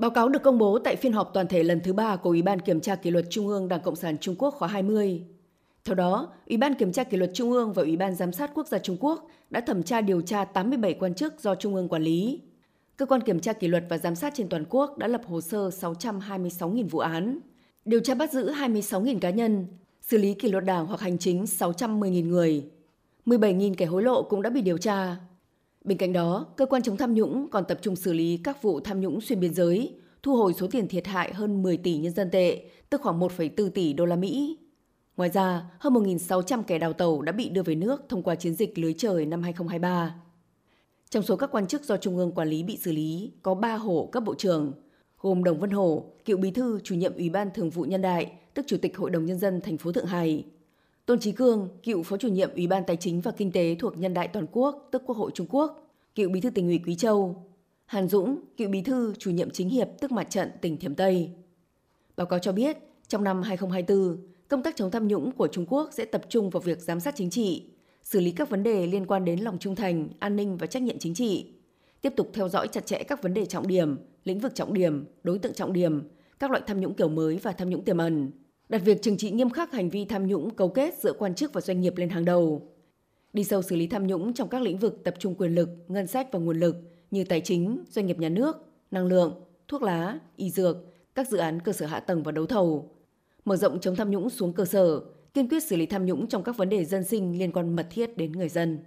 Báo cáo được công bố tại phiên họp toàn thể lần thứ ba của Ủy ban Kiểm tra Kỷ luật Trung ương Đảng Cộng sản Trung Quốc khóa 20. Theo đó, Ủy ban Kiểm tra Kỷ luật Trung ương và Ủy ban Giám sát Quốc gia Trung Quốc đã thẩm tra điều tra 87 quan chức do Trung ương quản lý. Cơ quan Kiểm tra Kỷ luật và Giám sát trên toàn quốc đã lập hồ sơ 626.000 vụ án, điều tra bắt giữ 26.000 cá nhân, xử lý kỷ luật đảng hoặc hành chính 610.000 người. 17.000 kẻ hối lộ cũng đã bị điều tra. Bên cạnh đó, cơ quan chống tham nhũng còn tập trung xử lý các vụ tham nhũng xuyên biên giới, thu hồi số tiền thiệt hại hơn 10 tỷ nhân dân tệ, tức khoảng 1,4 tỷ đô la Mỹ. Ngoài ra, hơn 1.600 kẻ đào tàu đã bị đưa về nước thông qua chiến dịch lưới trời năm 2023. Trong số các quan chức do Trung ương quản lý bị xử lý, có 3 hổ cấp bộ trưởng, gồm Đồng Vân Hổ, cựu bí thư chủ nhiệm Ủy ban Thường vụ Nhân đại, tức Chủ tịch Hội đồng Nhân dân thành phố Thượng Hải, Tôn Trí Cương, cựu Phó chủ nhiệm Ủy ban Tài chính và Kinh tế thuộc Nhân đại Toàn quốc, tức Quốc hội Trung Quốc, cựu bí thư tỉnh ủy Quý Châu, Hàn Dũng, cựu bí thư chủ nhiệm chính hiệp tức mặt trận tỉnh Thiểm Tây. Báo cáo cho biết, trong năm 2024, công tác chống tham nhũng của Trung Quốc sẽ tập trung vào việc giám sát chính trị, xử lý các vấn đề liên quan đến lòng trung thành, an ninh và trách nhiệm chính trị, tiếp tục theo dõi chặt chẽ các vấn đề trọng điểm, lĩnh vực trọng điểm, đối tượng trọng điểm, các loại tham nhũng kiểu mới và tham nhũng tiềm ẩn, đặt việc trừng trị nghiêm khắc hành vi tham nhũng cấu kết giữa quan chức và doanh nghiệp lên hàng đầu. Đi sâu xử lý tham nhũng trong các lĩnh vực tập trung quyền lực, ngân sách và nguồn lực như tài chính, doanh nghiệp nhà nước, năng lượng, thuốc lá, y dược, các dự án cơ sở hạ tầng và đấu thầu. Mở rộng chống tham nhũng xuống cơ sở, kiên quyết xử lý tham nhũng trong các vấn đề dân sinh liên quan mật thiết đến người dân.